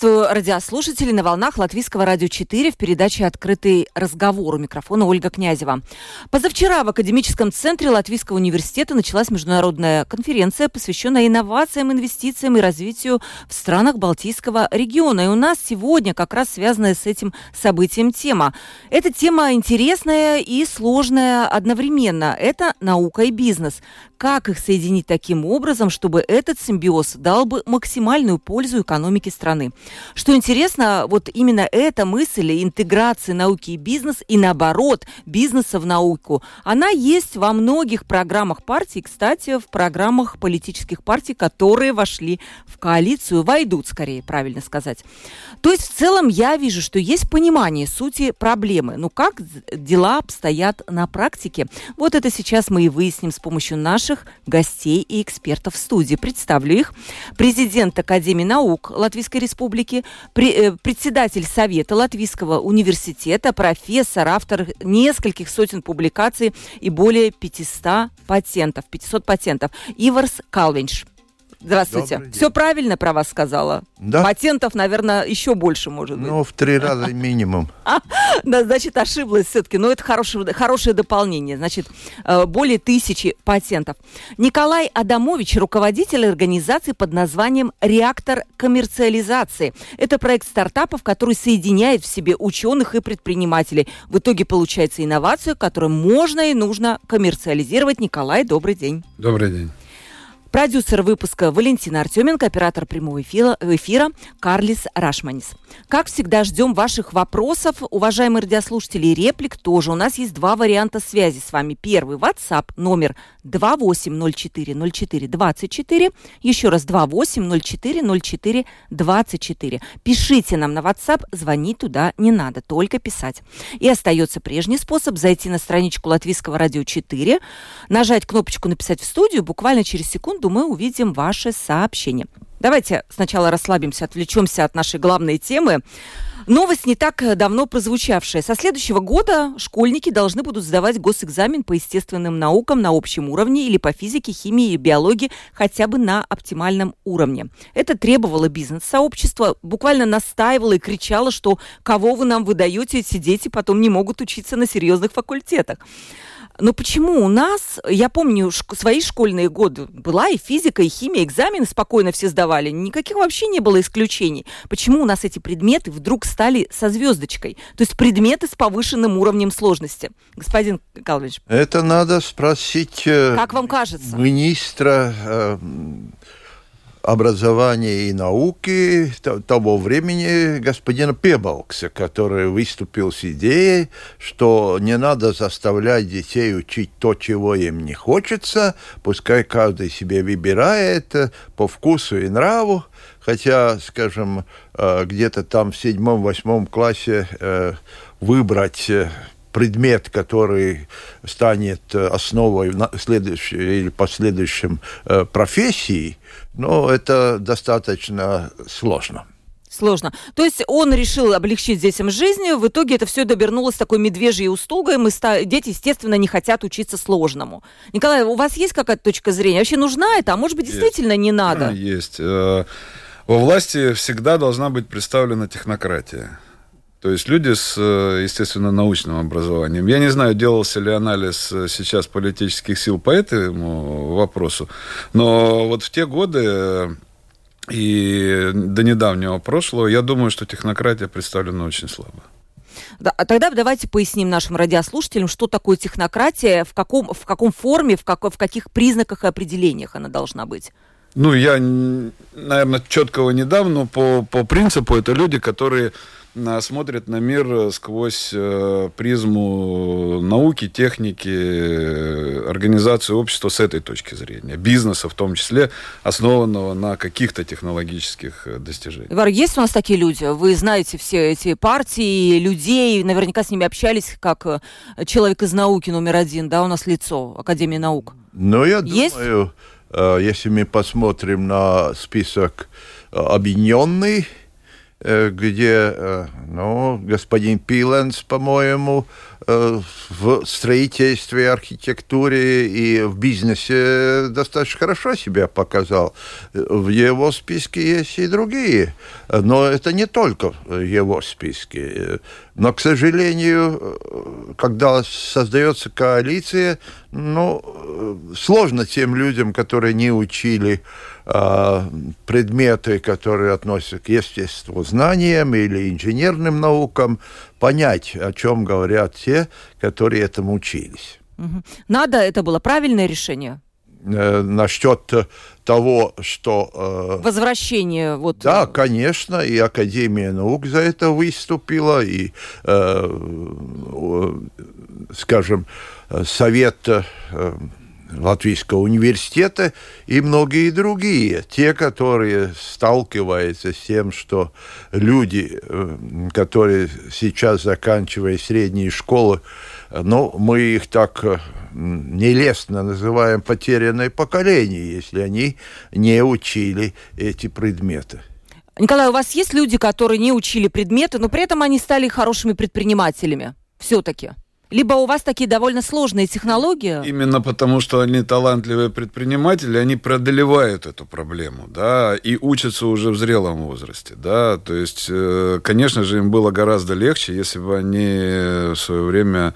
Приветствую радиослушателей на волнах Латвийского радио 4 в передаче «Открытый разговор». У микрофона Ольга Князева. Позавчера в Академическом центре Латвийского университета началась международная конференция, посвященная инновациям, инвестициям и развитию в странах Балтийского региона. И у нас сегодня как раз связанная с этим событием тема. Эта тема интересная и сложная одновременно. Это наука и бизнес. Как их соединить таким образом, чтобы этот симбиоз дал бы максимальную пользу экономике страны? стороны. Что интересно, вот именно эта мысль интеграции науки и бизнес и наоборот бизнеса в науку, она есть во многих программах партий, кстати, в программах политических партий, которые вошли в коалицию, войдут, скорее, правильно сказать. То есть в целом я вижу, что есть понимание сути проблемы. Ну как дела обстоят на практике? Вот это сейчас мы и выясним с помощью наших гостей и экспертов в студии. Представлю их. Президент Академии наук Латвийской Республики, э, председатель Совета Латвийского университета, профессор, автор нескольких сотен публикаций и более 500 патентов, 500 патентов, Иварс Калвинш. Здравствуйте. Все правильно про вас сказала? Да. Патентов, наверное, еще больше может быть. Ну, в три раза минимум. Да, значит, ошиблась все-таки. Но это хорошее, хорошее дополнение. Значит, э, более тысячи патентов. Николай Адамович, руководитель организации под названием «Реактор коммерциализации». Это проект стартапов, который соединяет в себе ученых и предпринимателей. В итоге получается инновация, которую можно и нужно коммерциализировать. Николай, добрый день. Добрый день. Продюсер выпуска Валентина Артеменко, оператор прямого эфира, эфира Карлис Рашманис. Как всегда, ждем ваших вопросов, уважаемые радиослушатели, реплик тоже. У нас есть два варианта связи с вами. Первый WhatsApp номер 28040424. Еще раз 28040424. Пишите нам на WhatsApp, звонить туда не надо, только писать. И остается прежний способ зайти на страничку Латвийского радио 4, нажать кнопочку «Написать в студию», буквально через секунду секунду мы увидим ваше сообщение. Давайте сначала расслабимся, отвлечемся от нашей главной темы. Новость не так давно прозвучавшая. Со следующего года школьники должны будут сдавать госэкзамен по естественным наукам на общем уровне или по физике, химии и биологии хотя бы на оптимальном уровне. Это требовало бизнес-сообщества, буквально настаивало и кричало, что кого вы нам выдаете, эти дети потом не могут учиться на серьезных факультетах. Но почему у нас, я помню свои школьные годы, была и физика, и химия, экзамены спокойно все сдавали, никаких вообще не было исключений. Почему у нас эти предметы вдруг стали со звездочкой? То есть предметы с повышенным уровнем сложности. Господин Калвич. Это надо спросить... Э, как вам кажется? Министра э, образования и науки того времени господина Пебалкса, который выступил с идеей, что не надо заставлять детей учить то, чего им не хочется, пускай каждый себе выбирает э, по вкусу и нраву, хотя, скажем, э, где-то там в седьмом-восьмом классе э, выбрать предмет, который станет основой следующей или последующем профессии, но это достаточно сложно. Сложно. То есть он решил облегчить детям жизнь, в итоге это все добернулось такой медвежьей услугой, мы ста... дети, естественно, не хотят учиться сложному. Николай, у вас есть какая-то точка зрения? Вообще нужна это, а может быть действительно есть. не надо? Есть. Э, во власти всегда должна быть представлена технократия. То есть люди с, э, естественно, научным образованием. Я не знаю, делался ли анализ э, сейчас политических сил по этому вопросу, но вот в те годы э, и до недавнего прошлого, я думаю, что технократия представлена очень слабо. Да, а тогда давайте поясним нашим радиослушателям, что такое технократия, в каком, в каком форме, в, как, в каких признаках и определениях она должна быть. Ну, я, наверное, четкого не дам, но по, по принципу это люди, которые а, смотрят на мир сквозь э, призму науки, техники, организации общества с этой точки зрения. Бизнеса в том числе, основанного на каких-то технологических э, достижениях. Ивар, есть у нас такие люди? Вы знаете все эти партии, людей, наверняка с ними общались, как э, человек из науки номер один, да, у нас лицо Академии наук. Ну, я есть? думаю, если мы посмотрим на список объединенный, Э, где э, ну, господин Пиленс, по-моему, э, в строительстве, архитектуре и в бизнесе достаточно хорошо себя показал. В его списке есть и другие, но это не только его списки. Но, к сожалению, когда создается коалиция, ну, сложно тем людям, которые не учили предметы, которые относятся к естествознаниям или инженерным наукам, понять, о чем говорят те, которые этому учились. Надо, это было правильное решение? Э, насчет того, что... Э, Возвращение вот... Да, конечно, и Академия наук за это выступила, и, э, скажем, Совет Латвийского университета и многие другие, те, которые сталкиваются с тем, что люди, э, которые сейчас заканчивают средние школы, ну, мы их так э, нелестно называем потерянное поколение, если они не учили эти предметы. Николай, у вас есть люди, которые не учили предметы, но при этом они стали хорошими предпринимателями все-таки? Либо у вас такие довольно сложные технологии? Именно потому, что они талантливые предприниматели, они преодолевают эту проблему, да, и учатся уже в зрелом возрасте, да, то есть, э, конечно же, им было гораздо легче, если бы они в свое время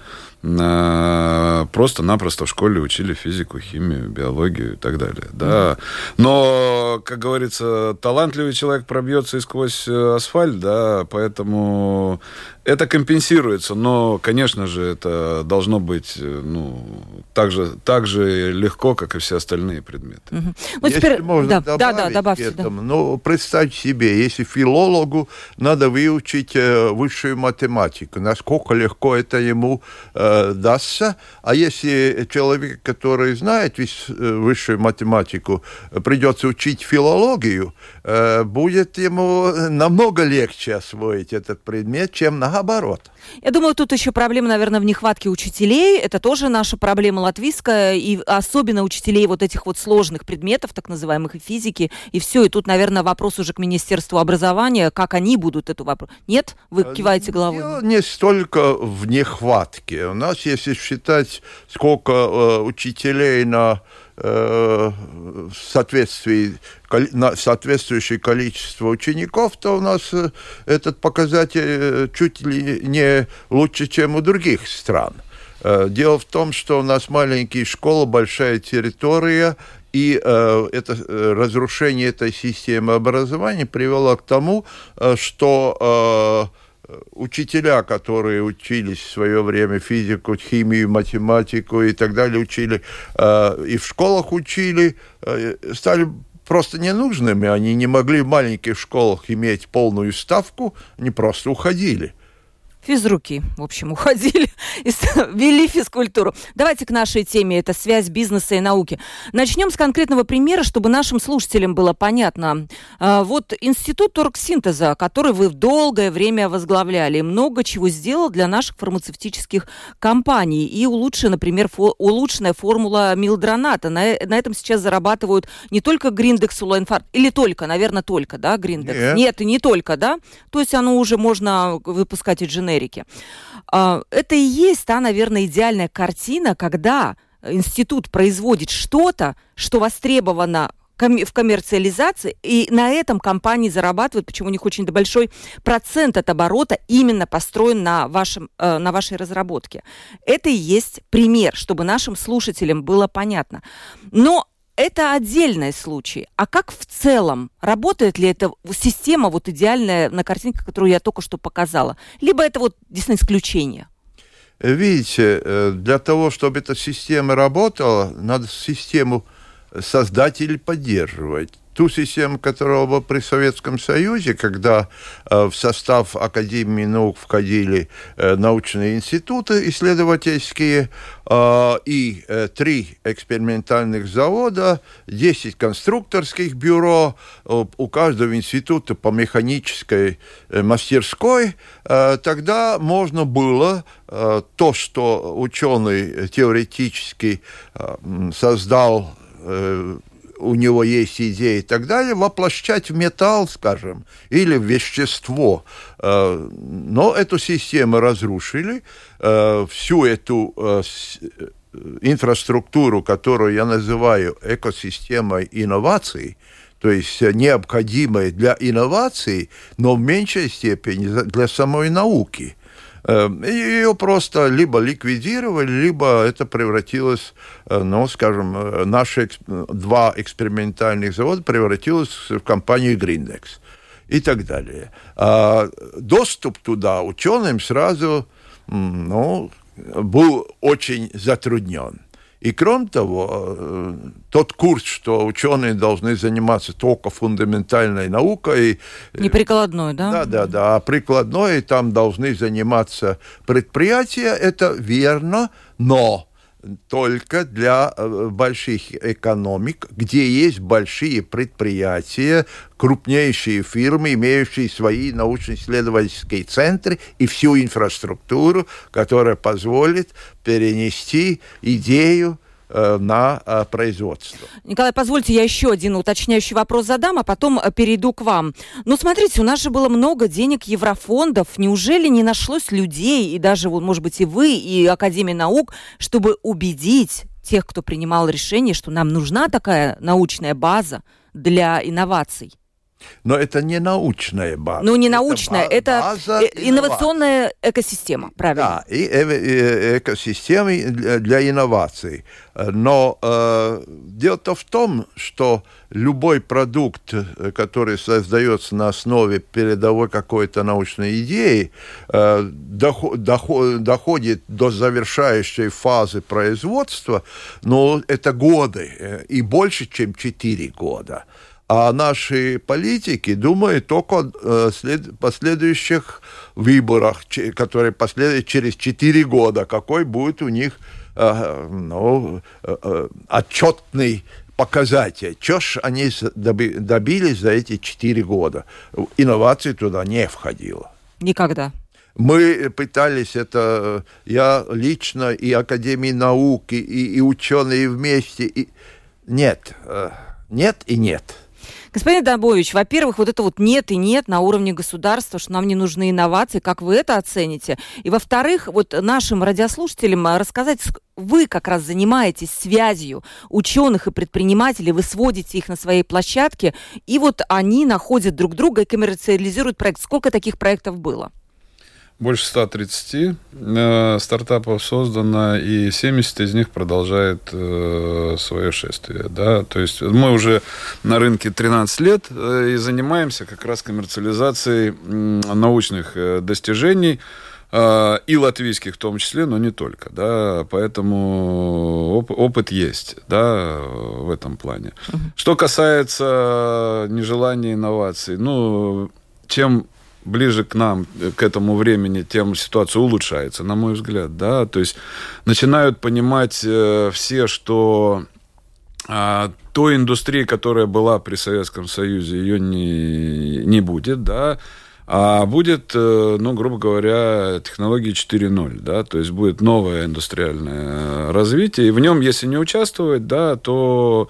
просто-напросто в школе учили физику, химию, биологию и так далее. Да. Но, как говорится, талантливый человек пробьется и сквозь э, асфальт, да, поэтому это компенсируется, но, конечно же, это должно быть э, ну, так, же, так же легко, как и все остальные предметы. Угу. Ну, если теперь... можно да, добавить да, да, добавьте, к этому, да. ну, представьте себе, если филологу надо выучить э, высшую математику, насколько легко это ему э, дастся, а если человек, который знает э, высшую математику, придется учить филологию, э, будет ему намного легче освоить этот предмет, чем на наоборот. Я думаю, тут еще проблема, наверное, в нехватке учителей. Это тоже наша проблема латвийская, и особенно учителей вот этих вот сложных предметов, так называемых, и физики, и все. И тут, наверное, вопрос уже к Министерству образования, как они будут эту вопрос. Нет? Вы э, киваете головой? Дело не столько в нехватке. У нас, если считать, сколько э, учителей на в соответствии, на соответствующее количество учеников, то у нас э, этот показатель э, чуть ли не лучше, чем у других стран. Дело в том, что у нас маленькие школы, большая территория, и э, это разрушение этой системы образования привело к тому, что э, учителя, которые учились в свое время физику, химию, математику и так далее, учили, э, и в школах учили, э, стали просто ненужными. Они не могли в маленьких школах иметь полную ставку, они просто уходили физруки, в общем, уходили, и вели физкультуру. Давайте к нашей теме, это связь бизнеса и науки. Начнем с конкретного примера, чтобы нашим слушателям было понятно. А, вот Институт торгсинтеза, который вы долгое время возглавляли, много чего сделал для наших фармацевтических компаний. И улучшена, например, фо, улучшенная формула милдроната. На, на этом сейчас зарабатывают не только Гриндекс Улайнфарт, или только, наверное, только, да, Гриндекс? Нет. Нет, не только, да? То есть оно уже можно выпускать из Женевы Америке. А, это и есть та, наверное, идеальная картина, когда институт производит что-то, что востребовано в коммерциализации, и на этом компании зарабатывают, почему у них очень большой процент от оборота именно построен на, вашем, э, на вашей разработке. Это и есть пример, чтобы нашим слушателям было понятно. Но это отдельный случай. А как в целом? Работает ли эта система вот идеальная на картинке, которую я только что показала? Либо это вот действительно исключение? Видите, э, для того, чтобы эта система работала, надо систему создать или поддерживать. Ту систему, которая была при Советском Союзе, когда э, в состав Академии наук входили э, научные институты исследовательские э, и три экспериментальных завода, 10 конструкторских бюро, у каждого института по механической мастерской, тогда можно было то, что ученый теоретически создал у него есть идеи и так далее, воплощать в металл, скажем, или в вещество. Э, но эту систему разрушили, э, всю эту э, инфраструктуру, которую я называю экосистемой инноваций, то есть необходимой для инноваций, но в меньшей степени для самой науки – Ее просто либо ликвидировали, либо это превратилось, э, ну, скажем, э, наши два экспериментальных завода превратилось в компанию Grindex и так далее. А доступ туда ученым сразу ну, был очень затруднен. И кроме того, э, тот курс, что ученые должны заниматься только фундаментальной наукой. Э, Не прикладной, да? Да, да, да. А прикладной там должны заниматься предприятия, это верно, но только для э, больших экономик, где есть большие предприятия, крупнейшие фирмы, имеющие свои научно-исследовательские центры и всю инфраструктуру, которая позволит перенести идею на э, производство. Николай, позвольте, я еще один уточняющий вопрос задам, а потом э, перейду к вам. Ну, смотрите, у нас же было много денег еврофондов. Неужели не нашлось людей, и даже, вот, может быть, и вы, и Академия наук, чтобы убедить тех, кто принимал решение, что нам нужна такая научная база для инноваций? Но это не научная база. Ну, не научная, это, это инновационная экосистема, правильно? Да, и э экосистемы для, инноваций. Но э, дело-то в том, что любой продукт, который создается на основе передовой какой-то научной идеи, э, доход, доход, доходит до завершающей фазы производства, но это годы, э, и больше, чем 4 года. А наши политики думают только о э, след... последующих выборах, которые последуют через 4 года, какой будет у них э, ну, э, отчетный показатель. Что ж они добились за эти 4 года? Инновации туда не входило. Никогда. Мы пытались это, я лично, и Академии науки, и, и ученые вместе. И... Нет, нет и нет. Господин Добович, во-первых, вот это вот нет и нет на уровне государства, что нам не нужны инновации, как вы это оцените? И во-вторых, вот нашим радиослушателям а, рассказать, вы как раз занимаетесь связью ученых и предпринимателей, вы сводите их на своей площадке, и вот они находят друг друга и коммерциализируют проект. Сколько таких проектов было? Больше 130 э, стартапов создано, и 70 из них продолжает э, свое шествие. Да? То есть мы уже на рынке 13 лет э, и занимаемся как раз коммерциализацией э, научных э, достижений, э, и латвийских в том числе, но не только. Да? Поэтому оп- опыт есть да, в этом плане. Что касается нежелания инноваций, ну, чем ближе к нам, к этому времени, тем ситуация улучшается, на мой взгляд, да, то есть начинают понимать э, все, что э, той индустрии, которая была при Советском Союзе, ее не, не будет, да, а будет, э, ну, грубо говоря, технологии 4.0, да, то есть будет новое индустриальное развитие, и в нем, если не участвовать, да, то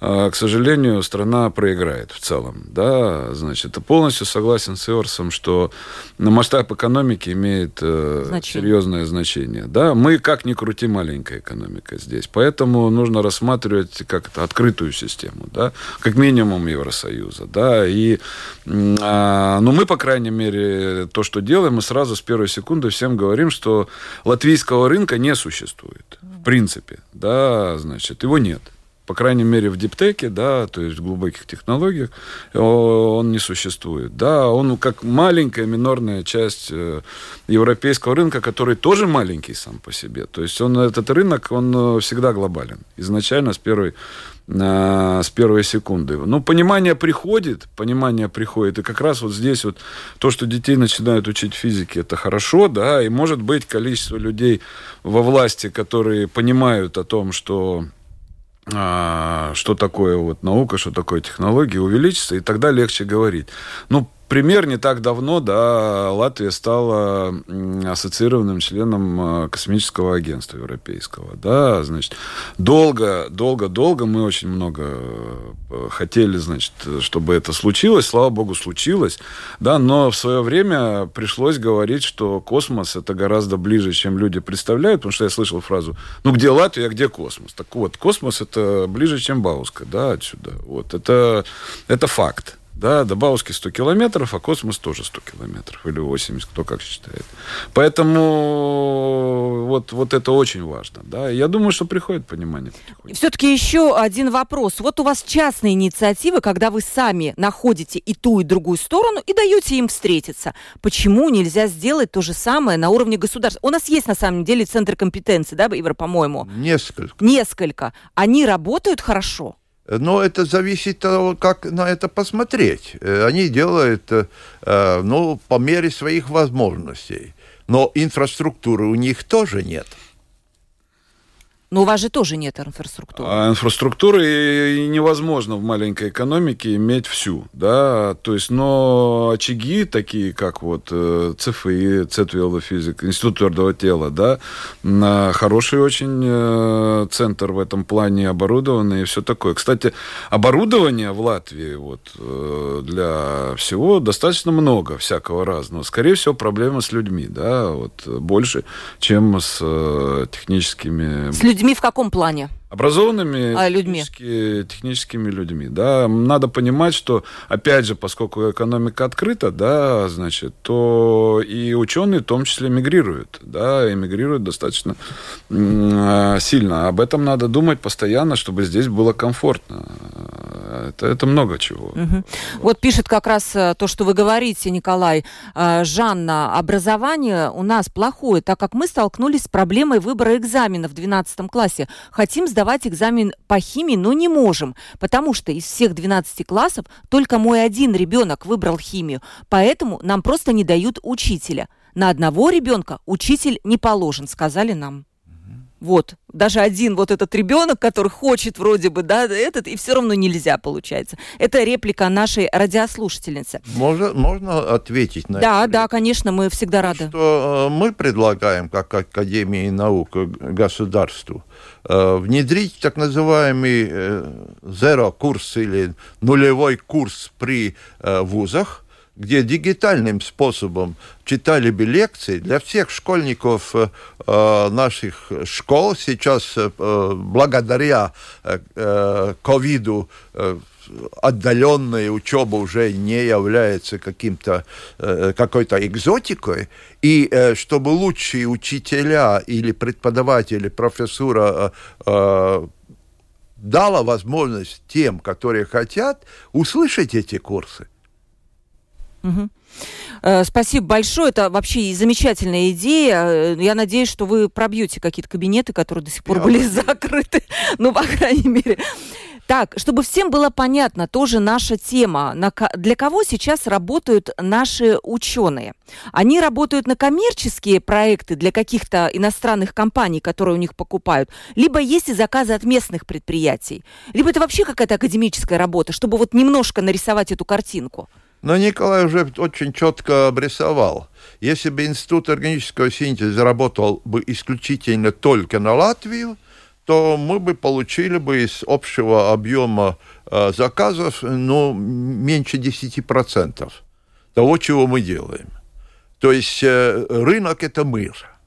к сожалению, страна проиграет в целом. Да? Значит, полностью согласен с Иорсом, что масштаб экономики имеет э, значение. серьезное значение. Да? Мы, как ни крути, маленькая экономика здесь. Поэтому нужно рассматривать как открытую систему, да? как минимум Евросоюза. Да? И, а, ну, мы, по крайней мере, то, что делаем, мы сразу с первой секунды всем говорим, что латвийского рынка не существует. В принципе. Да, значит, его нет. По крайней мере, в диптеке, да, то есть в глубоких технологиях, он не существует. Да, он как маленькая минорная часть э, европейского рынка, который тоже маленький сам по себе. То есть он, этот рынок, он всегда глобален. Изначально с первой с первой секунды. Ну, понимание приходит, понимание приходит, и как раз вот здесь вот то, что детей начинают учить физике, это хорошо, да, и может быть количество людей во власти, которые понимают о том, что что такое вот наука, что такое технология, увеличится, и тогда легче говорить. Ну, пример не так давно, да, Латвия стала ассоциированным членом э, космического агентства европейского, да, значит, долго, долго, долго мы очень много э, хотели, значит, чтобы это случилось, слава богу, случилось, да, но в свое время пришлось говорить, что космос это гораздо ближе, чем люди представляют, потому что я слышал фразу, ну, где Латвия, а где космос? Так вот, космос это ближе, чем Бауска, да, отсюда, вот, это, это факт. Да, до Бауски 100 километров, а космос тоже 100 километров. Или 80, кто как считает. Поэтому вот, вот это очень важно. Да. Я думаю, что приходит понимание. Все-таки еще один вопрос. Вот у вас частные инициативы, когда вы сами находите и ту, и другую сторону и даете им встретиться. Почему нельзя сделать то же самое на уровне государства? У нас есть на самом деле центр компетенции, да, Ивар, по-моему? Несколько. Несколько. Они работают хорошо? Но это зависит от того, как на это посмотреть. Э, они делают э, ну, по мере своих возможностей. Но инфраструктуры у них тоже нет. Но у вас же тоже нет инфраструктуры. А инфраструктуры невозможно в маленькой экономике иметь всю, да, то есть, но очаги такие, как вот э, ЦФИ, Цетвилла физик, Институт твердого тела, да, хороший очень э, центр в этом плане оборудованный и все такое. Кстати, оборудования в Латвии вот э, для всего достаточно много всякого разного. Скорее всего, проблема с людьми, да, вот больше, чем с техническими... С людьми людьми в каком плане? образованными а, людьми. Технически, техническими людьми. Да. Надо понимать, что, опять же, поскольку экономика открыта, да, значит, то и ученые в том числе мигрируют, да, эмигрируют достаточно сильно. Об этом надо думать постоянно, чтобы здесь было комфортно. Это, это много чего. Угу. Вот. пишет как раз э, то, что вы говорите, Николай. Э, Жанна, образование у нас плохое, так как мы столкнулись с проблемой выбора экзамена в 12 классе. Хотим сдавать экзамен по химии, но не можем, потому что из всех 12 классов только мой один ребенок выбрал химию, поэтому нам просто не дают учителя. На одного ребенка учитель не положен, сказали нам. Вот, даже один вот этот ребенок, который хочет вроде бы, да, этот, и все равно нельзя, получается. Это реплика нашей радиослушательницы. Можно, можно ответить на да, это? Да, да, конечно, мы всегда рады. Что э, мы предлагаем, как Академии наук государству, э, внедрить так называемый э, zero курс или нулевой курс при вузах, где дигитальным способом читали бы лекции для всех школьников э, наших школ. Сейчас, э, благодаря э, ковиду, э, отдаленная учеба уже не является каким-то э, какой-то экзотикой, и э, чтобы лучшие учителя или преподаватели, профессура э, э дала возможность тем, которые хотят, услышать эти курсы. Угу. Спасибо большое. Это вообще замечательная идея. Э, я надеюсь, что вы пробьете какие-то кабинеты, которые до сих пор Я были закрыты. Ну, по крайней мере. Так, чтобы всем было понятно, тоже наша тема. Для кого сейчас работают наши ученые? Они работают на коммерческие проекты для каких-то иностранных компаний, которые у них покупают, либо есть и заказы от местных предприятий, либо это вообще какая-то академическая работа, чтобы вот немножко нарисовать эту картинку. Но Николай уже очень четко обрисовал. Если бы Институт органического синтеза работал бы исключительно только на Латвию, то мы бы получили бы из общего объема э, заказов ну, меньше 10% того, чего мы делаем. То есть э, рынок – это мир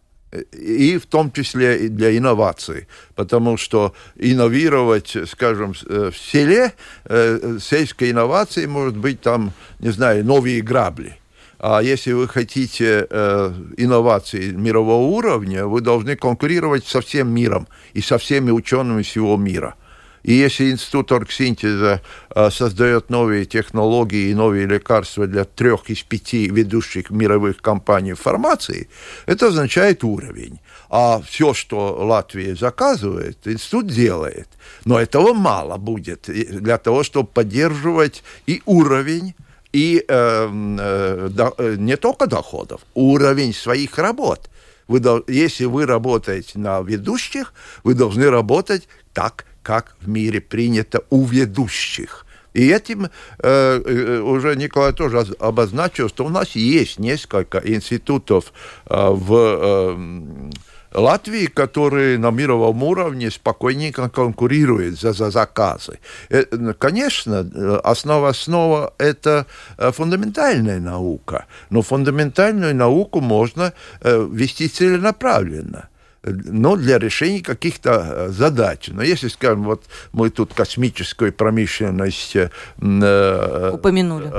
и в том числе и для инноваций, потому что инновировать, скажем, в селе, э, сельской инновации может быть там, не знаю, новые грабли. А если вы хотите э, инноваций мирового уровня, вы должны конкурировать со всем миром и со всеми учеными всего мира. И если институт оргсинтеза э, создает новые технологии и новые лекарства для трех из пяти ведущих мировых компаний фармации, это означает уровень. А все, что Латвия заказывает, институт делает. Но этого мало будет для того, чтобы поддерживать и уровень и эм, э, э, не только доходов, уровень своих работ. Вы, если вы работаете на ведущих, вы должны работать так, как в мире принято у ведущих. И этим э, э, уже Николай тоже обозначил, что у нас есть несколько институтов э, в э, Латвии, которые на мировом уровне спокойненько конкурируют за, за заказы. Э, конечно, э, основа основа – это фундаментальная наука, но фундаментальную науку можно вести целенаправленно но для решения каких-то задач. Но если, скажем, вот мы тут космическую промышленность упомянули,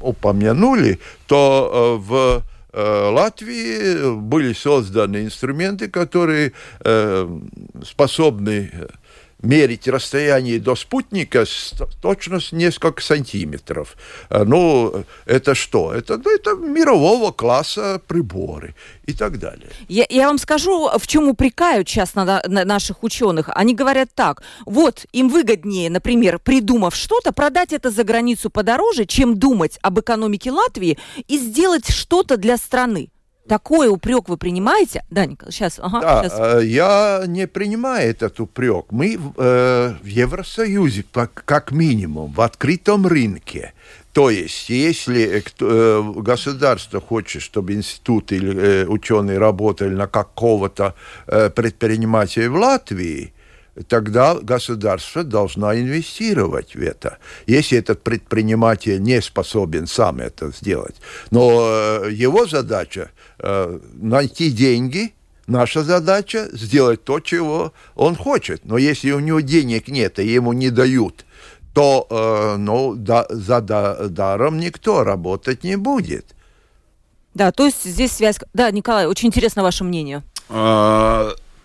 упомянули то в Э, Латвии были созданы инструменты, которые э, способны мерить расстояние до спутника с точностью несколько сантиметров. Э, ну, это что? Это, ну, это мирового класса приборы и так далее. Я, я вам скажу, в чем упрекают сейчас на, на наших ученых. Они говорят так, вот им выгоднее, например, придумав что-то, продать это за границу подороже, чем думать об экономике Латвии и сделать что-то для страны. Такой упрек вы принимаете? Да, Николай, сейчас. Ага, да, сейчас. Э, я не принимаю этот упрек. Мы э, в Евросоюзе, как минимум, в открытом рынке. То есть, если э, государство хочет, чтобы институт или э, ученые работали на какого-то э, предпринимателя в Латвии, тогда государство должно инвестировать в это, если этот предприниматель не способен сам это сделать. Но э, его задача э, найти деньги, наша задача сделать то, чего он хочет. Но если у него денег нет, и ему не дают, то э, ну, да, за да, даром никто работать не будет. Да, то есть здесь связь... Да, Николай, очень интересно ваше мнение.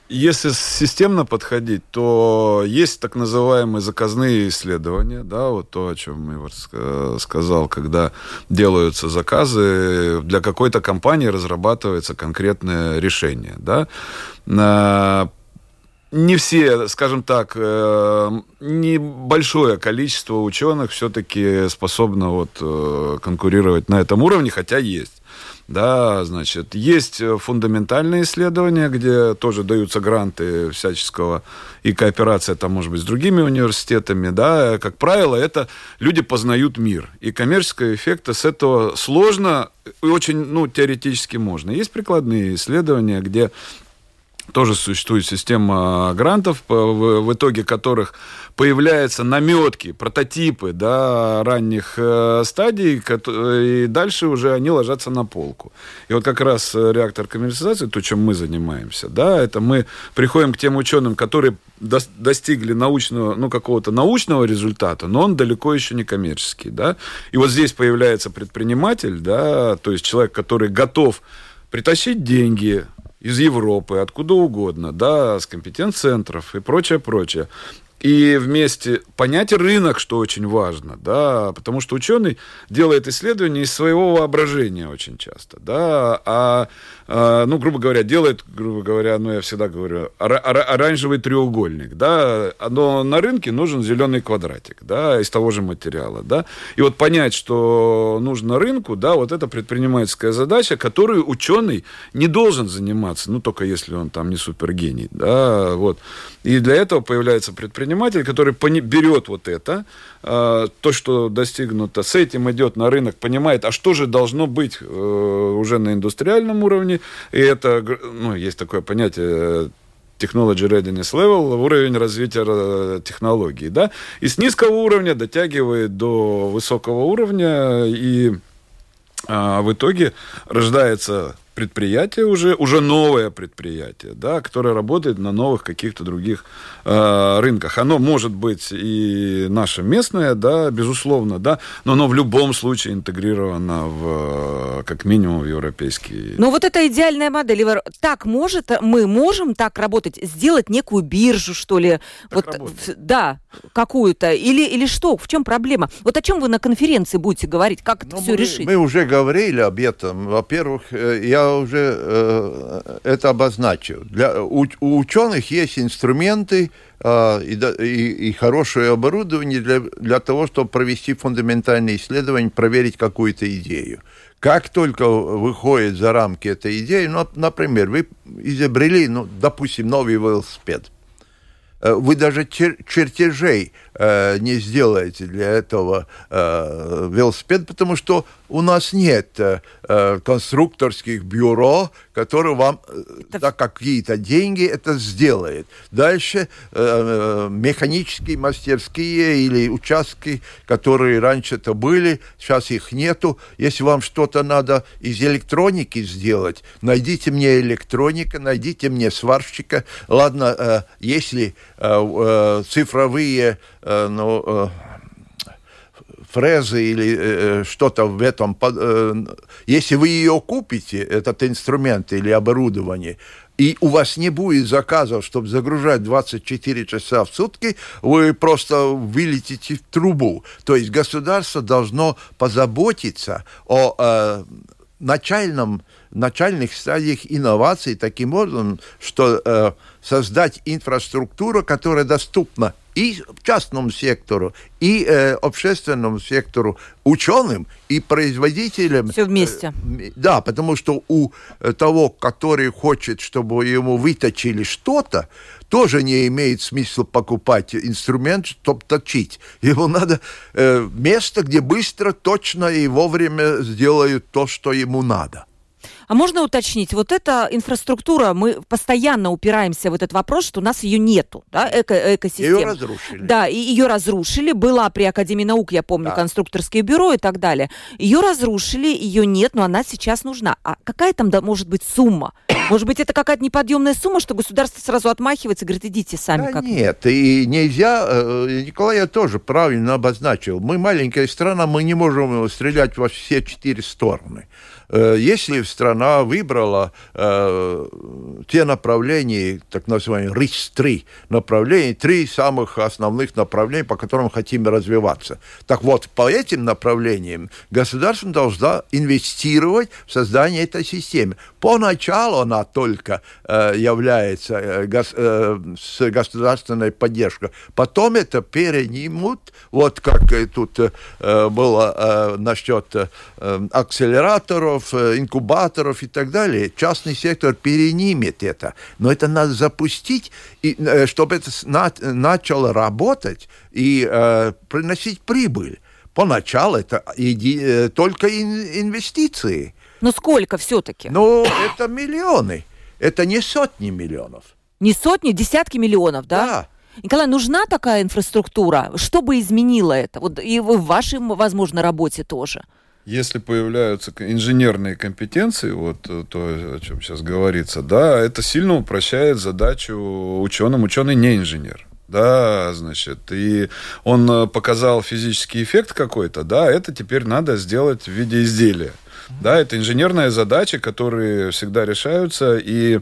А, если системно подходить, то есть так называемые заказные исследования, да, вот то, о чем Ивар сказал, когда делаются заказы, для какой-то компании разрабатывается конкретное решение, да. Не все, скажем так, э, небольшое количество ученых все-таки способно вот э, конкурировать на этом уровне, хотя есть. Да, значит, есть э, фундаментальные исследования, где тоже даются гранты всяческого, и кооперация там, может быть, с другими университетами, да, как правило, это люди познают мир, и коммерческого эффекта с этого сложно и очень, ну, теоретически можно. Есть прикладные исследования, где тоже существует система грантов, в итоге которых появляются наметки, прототипы да, ранних э, стадий, и дальше уже они ложатся на полку. И вот как раз э, реактор коммерциализации, то, чем мы занимаемся, да, это мы приходим к тем ученым, которые достигли научного, ну, какого-то научного результата, но он далеко еще не коммерческий, да. И вот здесь появляется предприниматель, да, то есть человек, который готов притащить деньги, из Европы, откуда угодно, да, с компетенц-центров и прочее, прочее. И вместе понять рынок, что очень важно, да, потому что ученый делает исследования из своего воображения очень часто, да, а, а ну, грубо говоря, делает, грубо говоря, ну, я всегда говорю, оранжевый треугольник, да, но на рынке нужен зеленый квадратик, да, из того же материала, да, и вот понять, что нужно рынку, да, вот это предпринимательская задача, которую ученый не должен заниматься, ну, только если он там не супергений, да, вот, и для этого появляется предприниматель, который берет вот это, то, что достигнуто, с этим идет на рынок, понимает, а что же должно быть э, уже на индустриальном уровне. И это, ну, есть такое понятие technology readiness level, уровень развития э, технологий, да, и с низкого уровня дотягивает до высокого уровня, и а, в итоге рождается предприятие уже, уже новое предприятие, да, которое работает на новых каких-то других э, рынках. Оно может быть и наше местное, да, безусловно, да, но оно в любом случае интегрировано в, как минимум в европейский. Но вот эта идеальная модель, Ивар, так может, мы можем так работать, сделать некую биржу, что ли, так вот, работает. да, какую-то, или, или что, в чем проблема? Вот о чем вы на конференции будете говорить, как ну, это все мы, решить? Мы уже говорили об этом. Во-первых, э, уже э, это обозначил. Для, у, у ученых есть инструменты э, и, и, и хорошее оборудование для, для того, чтобы провести фундаментальные исследования, проверить какую-то идею. Как только выходит за рамки этой идеи, ну, например, вы изобрели, ну, допустим, новый велосипед – Э, вы даже чер чертежей э, не сделаете для этого э, велосипед, потому что у нас нет э, э конструкторских бюро, которые вам это... за какие-то деньги это сделает. Дальше э, э, механические мастерские или участки, которые раньше это были, сейчас их нету. Если вам что-то надо из электроники сделать, найдите мне электроника, найдите мне сварщика. Ладно, э, если э, э, цифровые э, ну, э, фрезы или э, что-то в этом. Э, если вы ее купите, этот инструмент или оборудование, и у вас не будет заказов, чтобы загружать 24 часа в сутки, вы просто вылетите в трубу. То есть государство должно позаботиться о э, начальном, начальных стадиях инноваций таким образом, что э, создать инфраструктуру, которая доступна и частному сектору, и э, общественному сектору, ученым и производителям. Все вместе. Э, да, потому что у э, того, который хочет, чтобы ему выточили что-то, тоже не имеет смысла покупать инструмент, чтобы точить. Ему надо э, место, где быстро, точно и вовремя сделают то, что ему надо. А можно уточнить, вот эта инфраструктура, мы постоянно упираемся в этот вопрос, что у нас ее нету, да, эко экосистема. Ее разрушили. Да, и ее разрушили. Была при Академии наук, я помню, да. конструкторское бюро и так далее. Ее разрушили, ее нет, но она сейчас нужна. А какая там да, может быть сумма? Может быть, это какая-то неподъемная сумма, что государство сразу отмахивается и говорит, идите сами. Да как нет, и нельзя, э, Николай я тоже правильно обозначил. Мы маленькая страна, мы не можем стрелять во все четыре стороны. Э, если страна выбрала э, те направления, так называемые РИС-3 направления, три самых основных направления, по которым хотим развиваться. Так вот, по этим направлениям государство должно инвестировать в создание этой системы. Поначалу она только э, является э, гос, э, с государственной поддержкой. Потом это перенимут, вот как тут э, было э, насчет э, акселераторов, центров, э, инкубаторов и так далее. Частный сектор перенимет это. Но это надо запустить, и, э, чтобы это начало работать и э, приносить прибыль. Поначалу это иди, э, только инвестиции. Но сколько все-таки? Ну, это миллионы. Это не сотни миллионов. Не сотни, десятки миллионов, да? Да. Николай, нужна такая инфраструктура? Что бы изменило это? Вот и в вашей, возможно, работе тоже если появляются инженерные компетенции, вот э, то, о чем сейчас говорится, да, это сильно упрощает задачу ученым. Ученый не инженер. Да, значит, и он э, показал физический эффект какой-то, да, это теперь надо сделать в виде изделия. Да, это инженерная задача, которые всегда решаются, и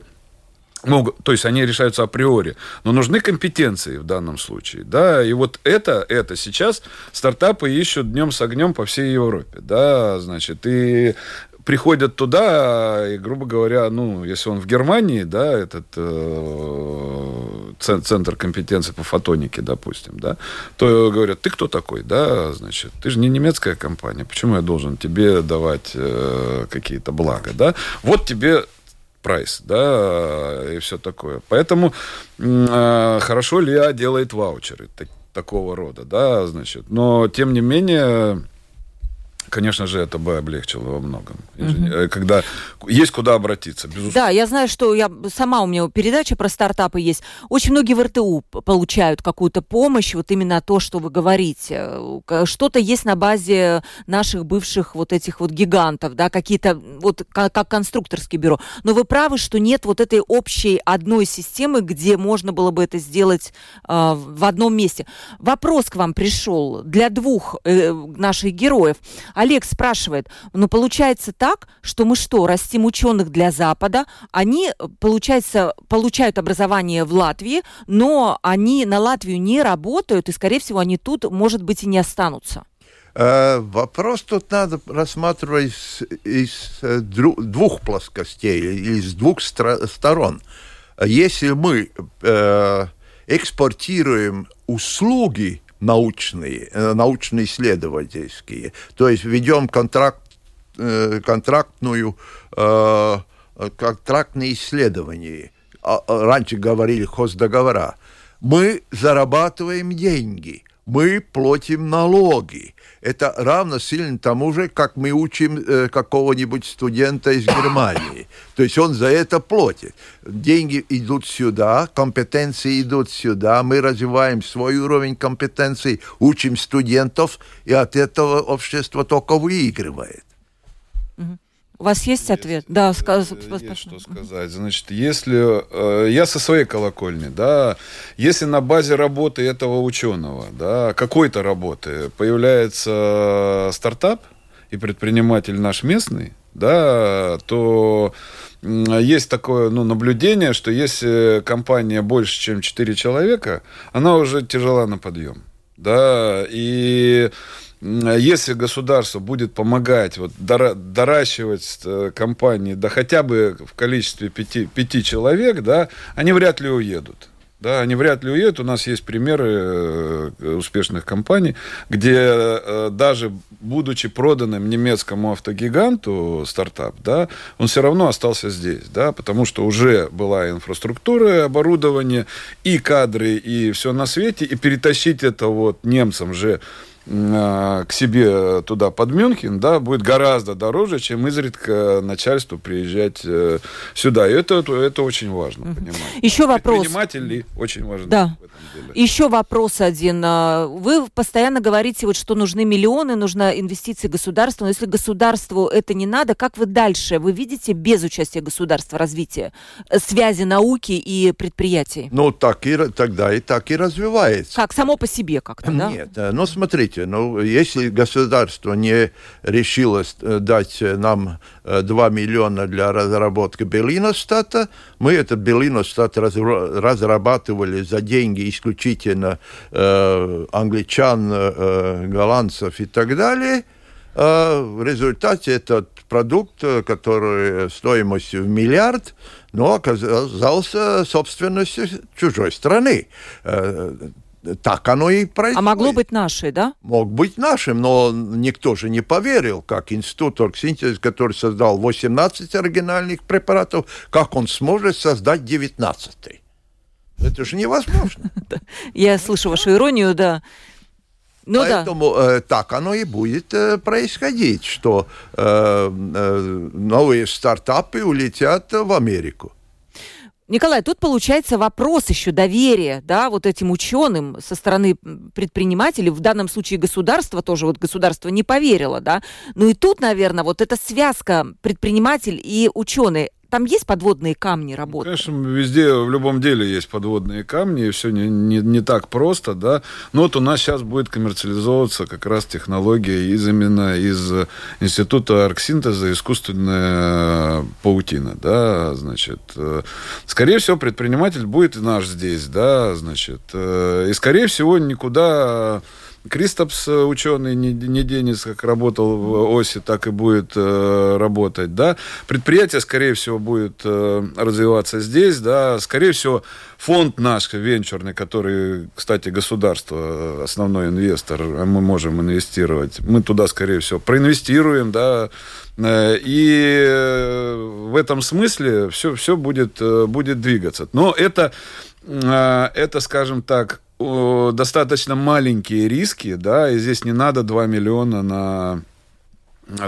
могут, то есть они решаются априори, но нужны компетенции в данном случае, да, и вот это, это сейчас стартапы ищут днем с огнем по всей Европе, да, значит, и приходят туда, и, грубо говоря, ну, если он в Германии, да, этот э, центр компетенции по фотонике, допустим, да, то говорят, ты кто такой, да, значит, ты же не немецкая компания, почему я должен тебе давать э, какие-то блага, да, вот тебе прайс, да, и все такое. Поэтому э, хорошо Лиа делает ваучеры так, такого рода, да, значит. Но, тем не менее, Конечно же, это бы облегчило во многом. Угу. Когда есть куда обратиться, безусловно. Да, я знаю, что я сама у меня передача про стартапы есть. Очень многие в РТУ получают какую-то помощь, вот именно то, что вы говорите. Что-то есть на базе наших бывших вот этих вот гигантов, да, какие-то вот как, как конструкторское бюро. Но вы правы, что нет вот этой общей одной системы, где можно было бы это сделать э, в одном месте. Вопрос к вам пришел для двух э, наших героев. Олег спрашивает, ну получается так, что мы что, растим ученых для Запада, они, получается, получают образование в Латвии, но они на Латвию не работают, и, скорее всего, они тут, может быть, и не останутся. Э, вопрос тут надо рассматривать из, из э, двух плоскостей, с двух сторон. Если мы э, экспортируем услуги научные, э, научно-исследовательские. То есть ведем контракт, э, контрактную, э, контрактные исследования. А, а раньше говорили хоздоговора. Мы зарабатываем деньги, мы платим налоги это равно сильно тому же, как мы учим э, какого-нибудь студента из Германии. То есть он за это платит. Деньги идут сюда, компетенции идут сюда, мы развиваем свой уровень компетенций, учим студентов, и от этого общество только выигрывает. У вас есть ответ? Есть, да, сказ... есть что сказать. Значит, если э, я со своей колокольни, да, если на базе работы этого ученого, да, какой-то работы появляется стартап и предприниматель наш местный, да, то есть такое ну, наблюдение, что если компания больше, чем 4 человека, она уже тяжела на подъем. Да, и если государство будет помогать вот, доращивать э, компании, да хотя бы в количестве пяти, пяти человек, да, они вряд ли уедут. Да, они вряд ли уедут. У нас есть примеры э, успешных компаний, где э, даже будучи проданным немецкому автогиганту стартап, да, он все равно остался здесь, да, потому что уже была инфраструктура, оборудование, и кадры, и все на свете, и перетащить это вот немцам же Э, к себе туда под Мюнхен, да, будет гораздо дороже, чем изредка начальству приезжать э, сюда. И это, это очень важно, понимать. Еще вопрос. Предприниматели очень важны да. Еще вопрос один. А, вы постоянно говорите, вот, что нужны миллионы, нужна инвестиции государства. Но если государству это не надо, как вы дальше? Вы видите без участия государства развитие э, связи науки и предприятий? Ну, так и, тогда и так и развивается. Как, само по себе как-то, да? Нет, ну, смотрите, ну, если государство не решило э, дать нам 2 э, миллиона для разработки Белиностата, мы этот Белиностат разрабатывали за деньги исключительно э, англичан, э, голландцев и так далее. А в результате этот продукт, который стоимостью в миллиард, но оказался собственностью чужой страны э, так оно и происходит. А могло быть нашей, да? Мог быть нашим, но никто же не поверил, как институт оргсинтез, который создал 18 оригинальных препаратов, как он сможет создать 19 -й. Это же невозможно. Я слышу вашу иронию, да. Ну Поэтому да. э, так оно и будет э, происходить, что э, э, новые стартапы улетят в Америку. Николай, тут получается вопрос еще доверия, да, вот этим ученым со стороны предпринимателей, в данном случае государства тоже, вот государство не поверило, да. Ну и тут, наверное, вот эта связка предприниматель и ученый, там есть подводные камни работы? Конечно, везде, в любом деле есть подводные камни, и все не, не, не так просто, да. Но вот у нас сейчас будет коммерциализовываться как раз технология из именно из Института арксинтеза искусственная паутина, да, значит. Э, скорее всего, предприниматель будет и наш здесь, да, значит. Э, и, скорее всего, никуда Кристопс, э, ученый, не, не денется, как работал в оси, так и будет э, работать, да. Предприятие, скорее всего, будет э, развиваться здесь, да. Скорее всего, фонд наш венчурный, который, кстати, государство, э, основной инвестор, а мы можем инвестировать, мы туда, скорее всего, проинвестируем, да, э, и в этом смысле все, все будет, будет двигаться. Но это, это, скажем так, достаточно маленькие риски, да, и здесь не надо 2 миллиона на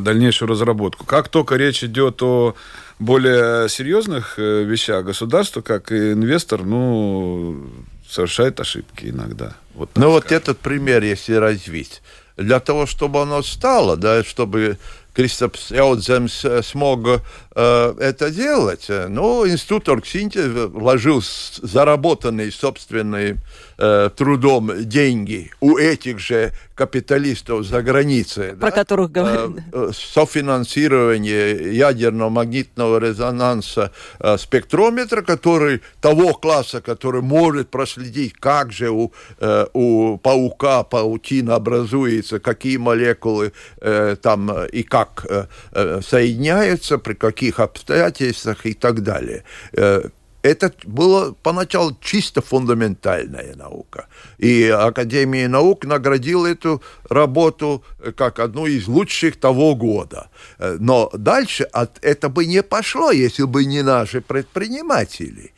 дальнейшую разработку. Как только речь идет о более серьезных э, вещах, государство, как и инвестор, ну, совершает ошибки иногда. Вот ну, вот этот пример, если развить. Для того, чтобы оно стало, да, чтобы Кристопс Яудземс смог э, это делать, ну, институт Оргсинти вложил заработанные собственные э, трудом деньги у этих же капиталистов за границей. Про да? которых говорим. Э, софинансирование ядерного магнитного резонанса э, спектрометра, который того класса, который может проследить, как же у, э, у паука паутина образуется, какие молекулы э, там и как э, э, соединяются, при каких обстоятельствах и так далее. Э, это было поначалу чисто фундаментальная наука. И Академия наук наградила эту работу как одну из лучших того года. Но дальше это бы не пошло, если бы не наши предприниматели.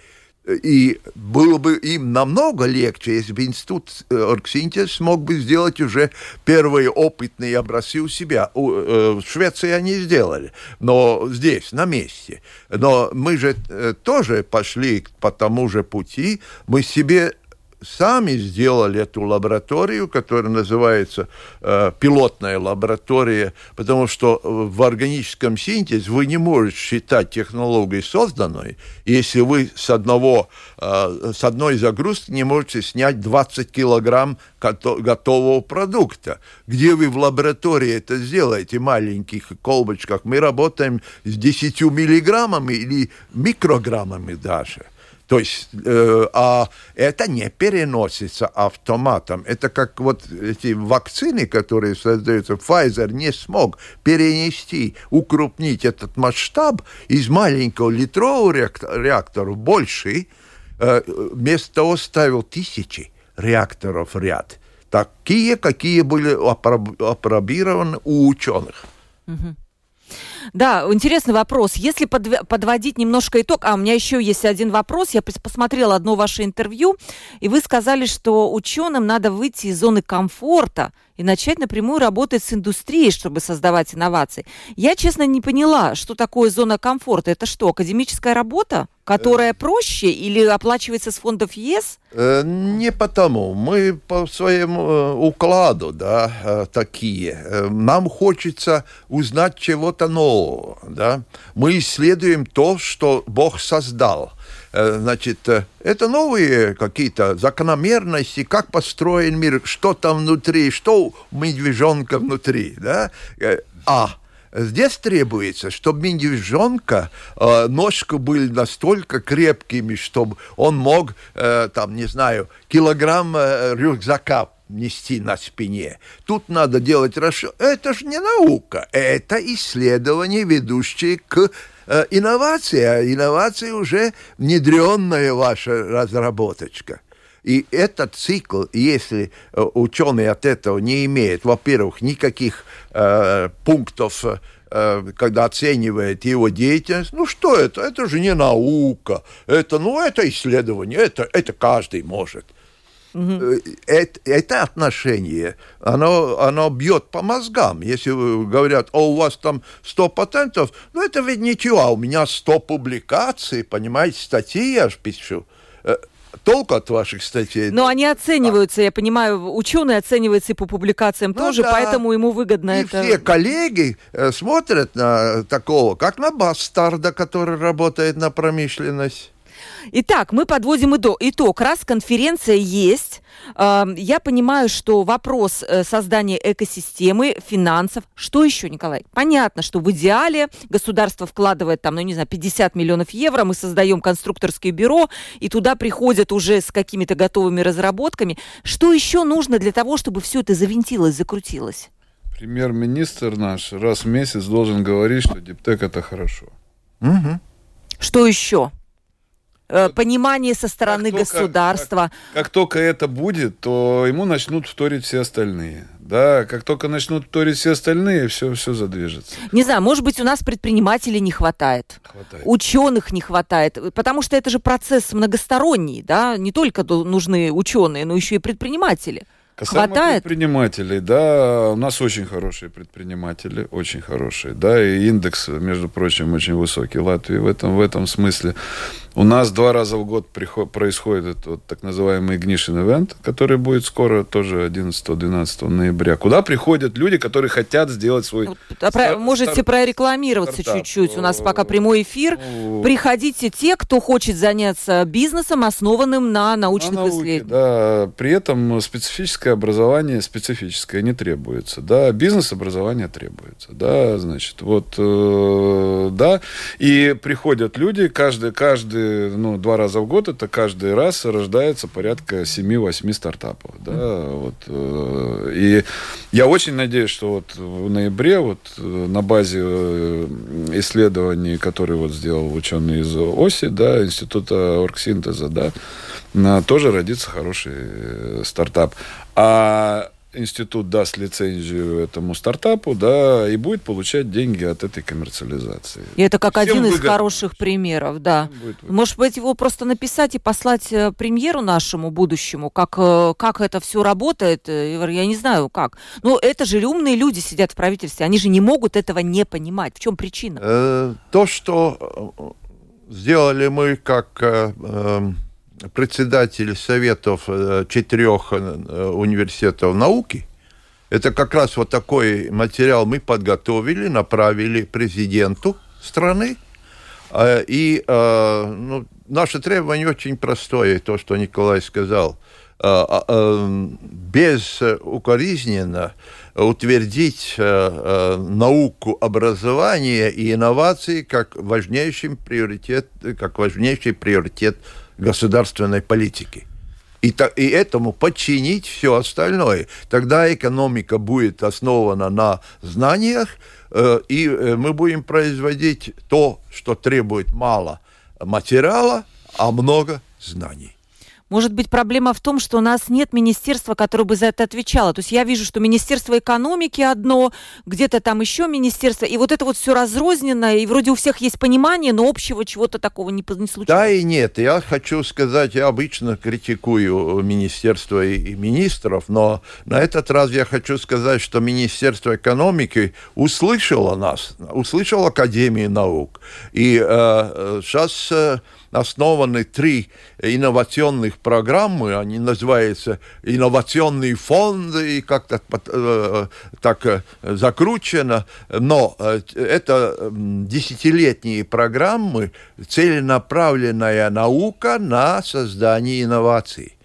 И было бы им намного легче, если бы институт э, Оргсинтез смог бы сделать уже первые опытные образцы у себя. Э, в Швеции они сделали, но здесь, на месте. Но мы же э, тоже пошли по тому же пути. Мы себе сами сделали эту лабораторию, которая называется э, пилотная лаборатория, потому что в органическом синтезе вы не можете считать технологией созданной, если вы с, одного, э, с одной загрузки не можете снять 20 килограмм готового продукта. Где вы в лаборатории это сделаете, маленьких колбочках? Мы работаем с 10 миллиграммами или микрограммами даже. То есть, э, а это не переносится автоматом. Это как вот эти вакцины, которые создаются, Pfizer не смог перенести, укрупнить этот масштаб из маленького литрового реактора в больший, э, вместо того ставил тысячи реакторов ряд. Такие, какие были опробированы у ученых. Угу. Да, интересный вопрос. Если подв- подводить немножко итог, а у меня еще есть один вопрос. Я посмотрела одно ваше интервью, и вы сказали, что ученым надо выйти из зоны комфорта и начать напрямую работать с индустрией, чтобы создавать инновации. Я, честно, не поняла, что такое зона комфорта. Это что, академическая работа, которая проще или оплачивается с фондов ЕС? Э, не потому. Мы по своему э, укладу, да, э, такие. Нам хочется узнать чего-то нового, да. Мы исследуем то, что Бог создал – значит, это новые какие-то закономерности, как построен мир, что там внутри, что у медвежонка внутри, да? А Здесь требуется, чтобы медвежонка э, ножка были настолько крепкими, чтобы он мог, э, там, не знаю, килограмм э, рюкзака нести на спине. Тут надо делать расчет. Это же не наука, это исследование, ведущее к Э, инновация, а инновация уже внедренная ваша разработочка. И этот цикл, если э, ученый от этого не имеет, во-первых, никаких э, пунктов, э, когда оценивает его деятельность, ну что это? Это же не наука, это, ну, это исследование, это, это каждый может – Угу. Это, это отношение, оно, оно бьет по мозгам. Если говорят, о, у вас там 100 патентов, ну это ведь ничего, а у меня 100 публикаций, понимаете, статьи я же пишу э, толку от ваших статей. Но они оцениваются, а. я понимаю, ученый оценивается и по публикациям ну, тоже, да. поэтому ему выгодно и это. все коллеги э, смотрят на такого, как на бастарда, который работает на промышленность. Итак, мы подводим итог. Раз конференция есть, я понимаю, что вопрос э, создания экосистемы, финансов, что еще, Николай? Понятно, что в идеале государство вкладывает там, ну не знаю, 50 миллионов евро, мы создаем конструкторское бюро, и туда приходят уже с какими-то готовыми разработками. Что еще нужно для того, чтобы все это завинтилось, закрутилось? Премьер-министр наш раз в месяц должен говорить, что Диптек это хорошо. Угу. Что еще? Э, понимание со стороны как государства. как, как только это будет, то ему начнут вторить все остальные. Да, как только начнут вторить все остальные, все, все задвижется. Не знаю, может быть, у нас предпринимателей не хватает, хватает. ученых не хватает, потому что это же процесс многосторонний, да, не только нужны ученые, но еще и предприниматели. Касаемо Хватает? предпринимателей, да, у нас очень хорошие предприниматели, очень хорошие, да, и индекс, между прочим, очень высокий Латвии в этом, в этом смысле. У нас два раза в год приход, происходит этот вот, так называемый Игнишин Event, который будет скоро, тоже 11-12 ноября, куда приходят люди, которые хотят сделать свой... А про- стар- можете стар- прорекламироваться стартап. чуть-чуть. У нас пока прямой эфир. Ну, Приходите те, кто хочет заняться бизнесом, основанным на научных На науке, исследованиях. Да, при этом специфическое образование специфическое не требуется, да, бизнес-образование требуется, да, значит, вот, э, да, и приходят люди, каждый, каждый, ну, два раза в год, это каждый раз рождается порядка 7-8 стартапов, да, вот, э, и я очень надеюсь, что вот в ноябре, вот, э, на базе э, исследований, которые вот сделал ученый из ОСИ, да, Института оргсинтеза, да, тоже родится хороший стартап. А институт даст лицензию этому стартапу, да, и будет получать деньги от этой коммерциализации. И это как Всем один из выгодно. хороших примеров, да. Может быть, его просто написать и послать э, премьеру нашему будущему, как, э, как это все работает, э, Ивар, я не знаю как. Но это же умные люди сидят в правительстве, они же не могут этого не понимать. В чем причина? То, что сделали мы как э, э, председатель советов э, четырех э, университетов науки, это как раз вот такой материал мы подготовили, направили президенту страны. Э, И ну, наше требование очень простое, то, что Николай сказал. А, Безукоризненно утвердить науку, образование и инновации как важнейший приоритет, как важнейший приоритет государственной политики. И, та- и этому подчинить все остальное. Тогда экономика будет основана на знаниях, э, и э, мы будем производить то, что требует мало материала, а много знаний. Может быть, проблема в том, что у нас нет министерства, которое бы за это отвечало. То есть я вижу, что Министерство экономики одно, где-то там еще министерство, и вот это вот все разрознено, и вроде у всех есть понимание, но общего чего-то такого не, не случилось. Да и нет. Я хочу сказать, я обычно критикую министерство и, и министров, но на этот раз я хочу сказать, что Министерство экономики услышало нас, услышало Академию наук. И э, э, сейчас э, основаны три инновационных программы, они называются инновационные фонды, и как-то под- э, так э, закручено, но э, это десятилетние программы, целенаправленная наука на создание инноваций. э,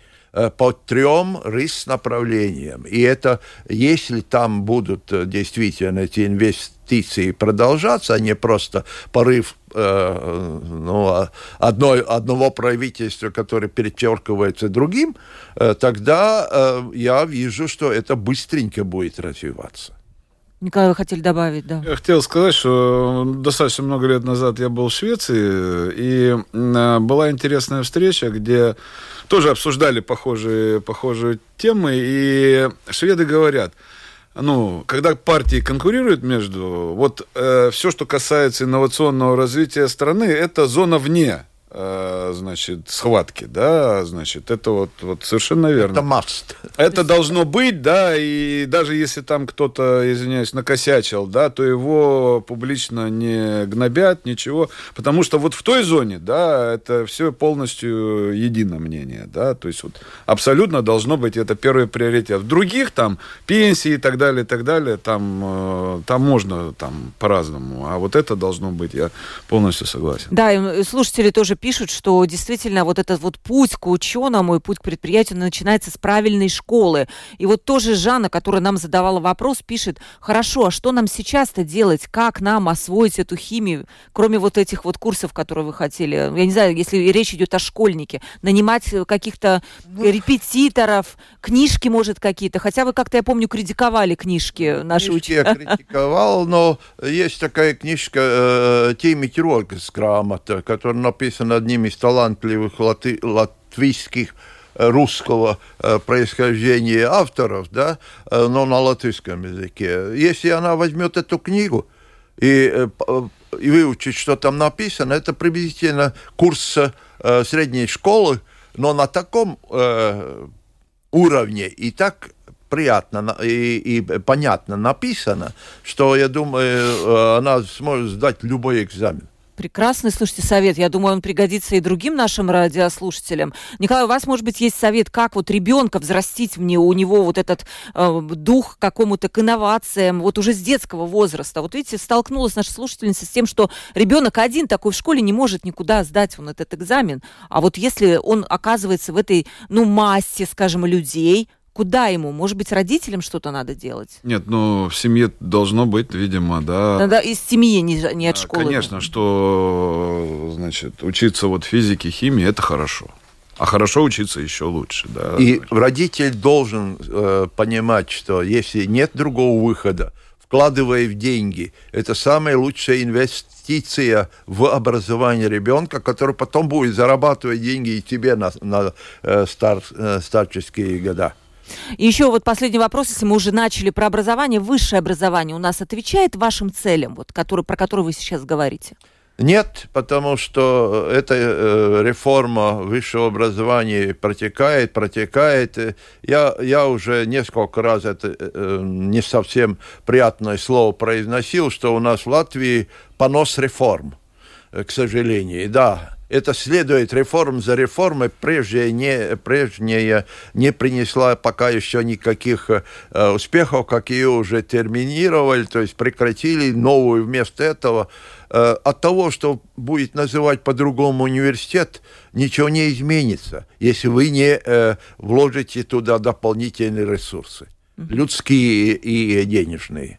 по трем рис направлениям. И это, если там будут э, действительно эти инвестиции продолжаться, а не просто порыв э, ну, а, одной, одного правительства, которое перечеркивается другим, э, тогда э, я вижу, что это быстренько будет развиваться. Николай, вы хотели добавить, да. Я хотел сказать, что достаточно много лет назад я был в Швеции, и м, была интересная встреча, где тоже обсуждали похожие, похожие темы, и шведы говорят, ну, когда партии конкурируют между, вот все, что касается инновационного развития страны, это зона вне э, значит, схватки, да, значит, это вот, вот совершенно верно. Это must. Это должно быть, да, и даже если там кто-то, извиняюсь, накосячил, да, то его публично не гнобят, ничего, потому что вот в той зоне, да, это все полностью едино мнение, да, то есть вот абсолютно должно быть это первый приоритет. В других там пенсии и так далее, и так далее, там, э, там можно там по-разному, а вот это должно быть, я полностью согласен. Да, и э, слушатели тоже пишут, что действительно вот этот вот путь к ученому и путь к предприятию начинается с правильной школы. И вот тоже Жанна, которая нам задавала вопрос, пишет, хорошо, а что нам сейчас-то делать? Как нам освоить эту химию, кроме вот этих вот курсов, которые вы хотели? Я не знаю, если речь идет о школьнике, нанимать э, каких-то репетиторов, книжки, может, какие-то. Хотя вы как-то, я помню, критиковали книжки наши Книжки я учителя. критиковал, но есть такая книжка э, «Теми Тирольгас грамота», которая написана одним из талантливых латы- латвийских э, русского э, происхождения авторов, да, э, но на латышском языке. Если она возьмет эту книгу и, и выучит, что там написано, это приблизительно курс средней школы, но на таком уровне и так приятно и, и понятно написано, что, я думаю, она сможет сдать любой экзамен. Прекрасный, слушайте, совет. Я думаю, он пригодится и другим нашим радиослушателям. Николай, у вас, может быть, есть совет, как вот ребенка взрастить мне, у него вот этот э, дух какому-то к инновациям, вот уже с детского возраста. Вот видите, столкнулась наша слушательница с тем, что ребенок один такой в школе не может никуда сдать он этот экзамен. А вот если он оказывается в этой, ну, массе, скажем, людей, Куда ему? Может быть, родителям что-то надо делать? Нет, ну, в семье должно быть, видимо, да. Надо из семьи, не, не от школы. Конечно, что, значит, учиться вот физике, химии, это хорошо. А хорошо учиться еще лучше, да. И родитель должен э, понимать, что если нет другого выхода, вкладывая в деньги, это самая лучшая инвестиция в образование ребенка, который потом будет зарабатывать деньги и тебе на, на э, стар, э, старческие года. И еще вот последний вопрос, если мы уже начали про образование, высшее образование у нас отвечает вашим целям, вот, который, про которые вы сейчас говорите? Нет, потому что эта э, реформа высшего образования протекает, протекает. Я, я уже несколько раз это э, не совсем приятное слово произносил, что у нас в Латвии понос реформ, э, к сожалению. Да, это следует реформ за реформой, прежде не, прежняя не принесла пока еще никаких э, успехов, как ее уже терминировали, то есть прекратили новую вместо этого. Э, от того, что будет называть по-другому университет, ничего не изменится, если вы не э, вложите туда дополнительные ресурсы людские и денежные.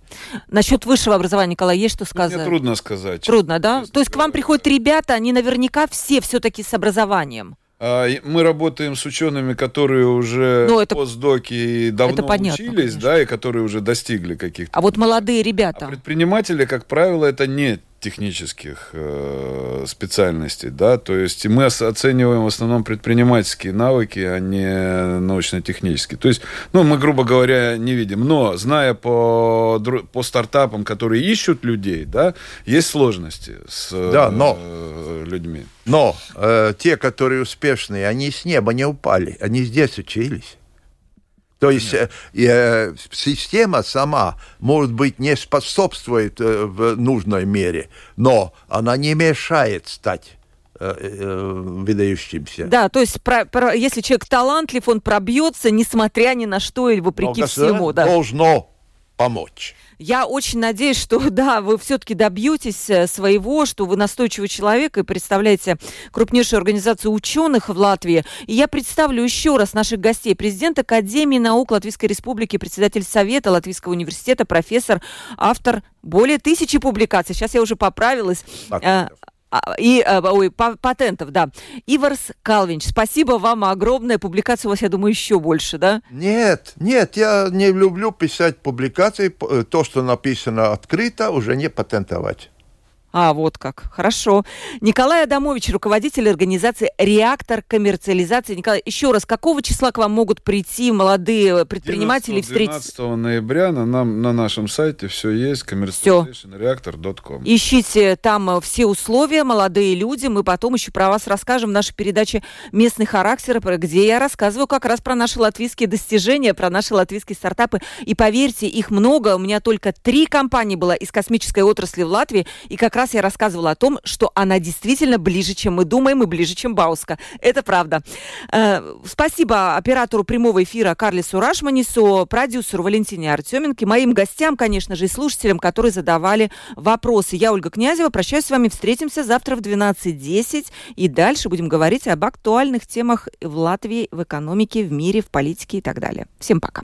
Насчет высшего образования, Николай, есть что сказать? Мне трудно сказать. Трудно, да? То есть к вам приходят ребята, они наверняка все все-таки с образованием. А, мы работаем с учеными, которые уже ну, это, постдоки и давно это понятно, учились, конечно. да, и которые уже достигли каких-то. А вот молодые ребята. А предприниматели, как правило, это не технических э, специальностей, да, то есть мы оцениваем в основном предпринимательские навыки, а не научно-технические. То есть, ну, мы, грубо говоря, не видим. Но, зная по, по стартапам, которые ищут людей, да, есть сложности с да, но, э, людьми. Но э, те, которые успешные, они с неба не упали, они здесь учились. То есть э, э, система сама, может быть, не способствует э, в нужной мере, но она не мешает стать э, э, выдающимся. Да, то есть про, про, если человек талантлив, он пробьется, несмотря ни на что или вопреки но всему. Да. Должно помочь. Я очень надеюсь, что да, вы все-таки добьетесь э, своего, что вы настойчивый человек и представляете крупнейшую организацию ученых в Латвии. И я представлю еще раз наших гостей. Президент Академии наук Латвийской Республики, председатель Совета Латвийского университета, профессор, автор более тысячи публикаций. Сейчас я уже поправилась. А, и, а, ой, патентов, да. Иварс Калвинч, спасибо вам огромное. Публикация у вас, я думаю, еще больше, да? Нет, нет, я не люблю писать публикации. Э, то, что написано открыто, уже не патентовать. А, вот как. Хорошо. Николай Адамович, руководитель организации «Реактор коммерциализации». Николай, еще раз, какого числа к вам могут прийти молодые предприниматели 12, встретиться? 12 ноября на, нам, на нашем сайте все есть, commercializationreactor.com. Ищите там э, все условия, молодые люди. Мы потом еще про вас расскажем в нашей передаче «Местный характер», где я рассказываю как раз про наши латвийские достижения, про наши латвийские стартапы. И поверьте, их много. У меня только три компании было из космической отрасли в Латвии. И как раз я рассказывала о том, что она действительно ближе, чем мы думаем, и ближе, чем Бауска. Это правда. Э, спасибо оператору прямого эфира Карлису Рашманису, продюсеру Валентине Артеменке, моим гостям, конечно же, и слушателям, которые задавали вопросы. Я Ольга Князева, прощаюсь с вами, встретимся завтра в 12.10, и дальше будем говорить об актуальных темах в Латвии, в экономике, в мире, в политике и так далее. Всем пока.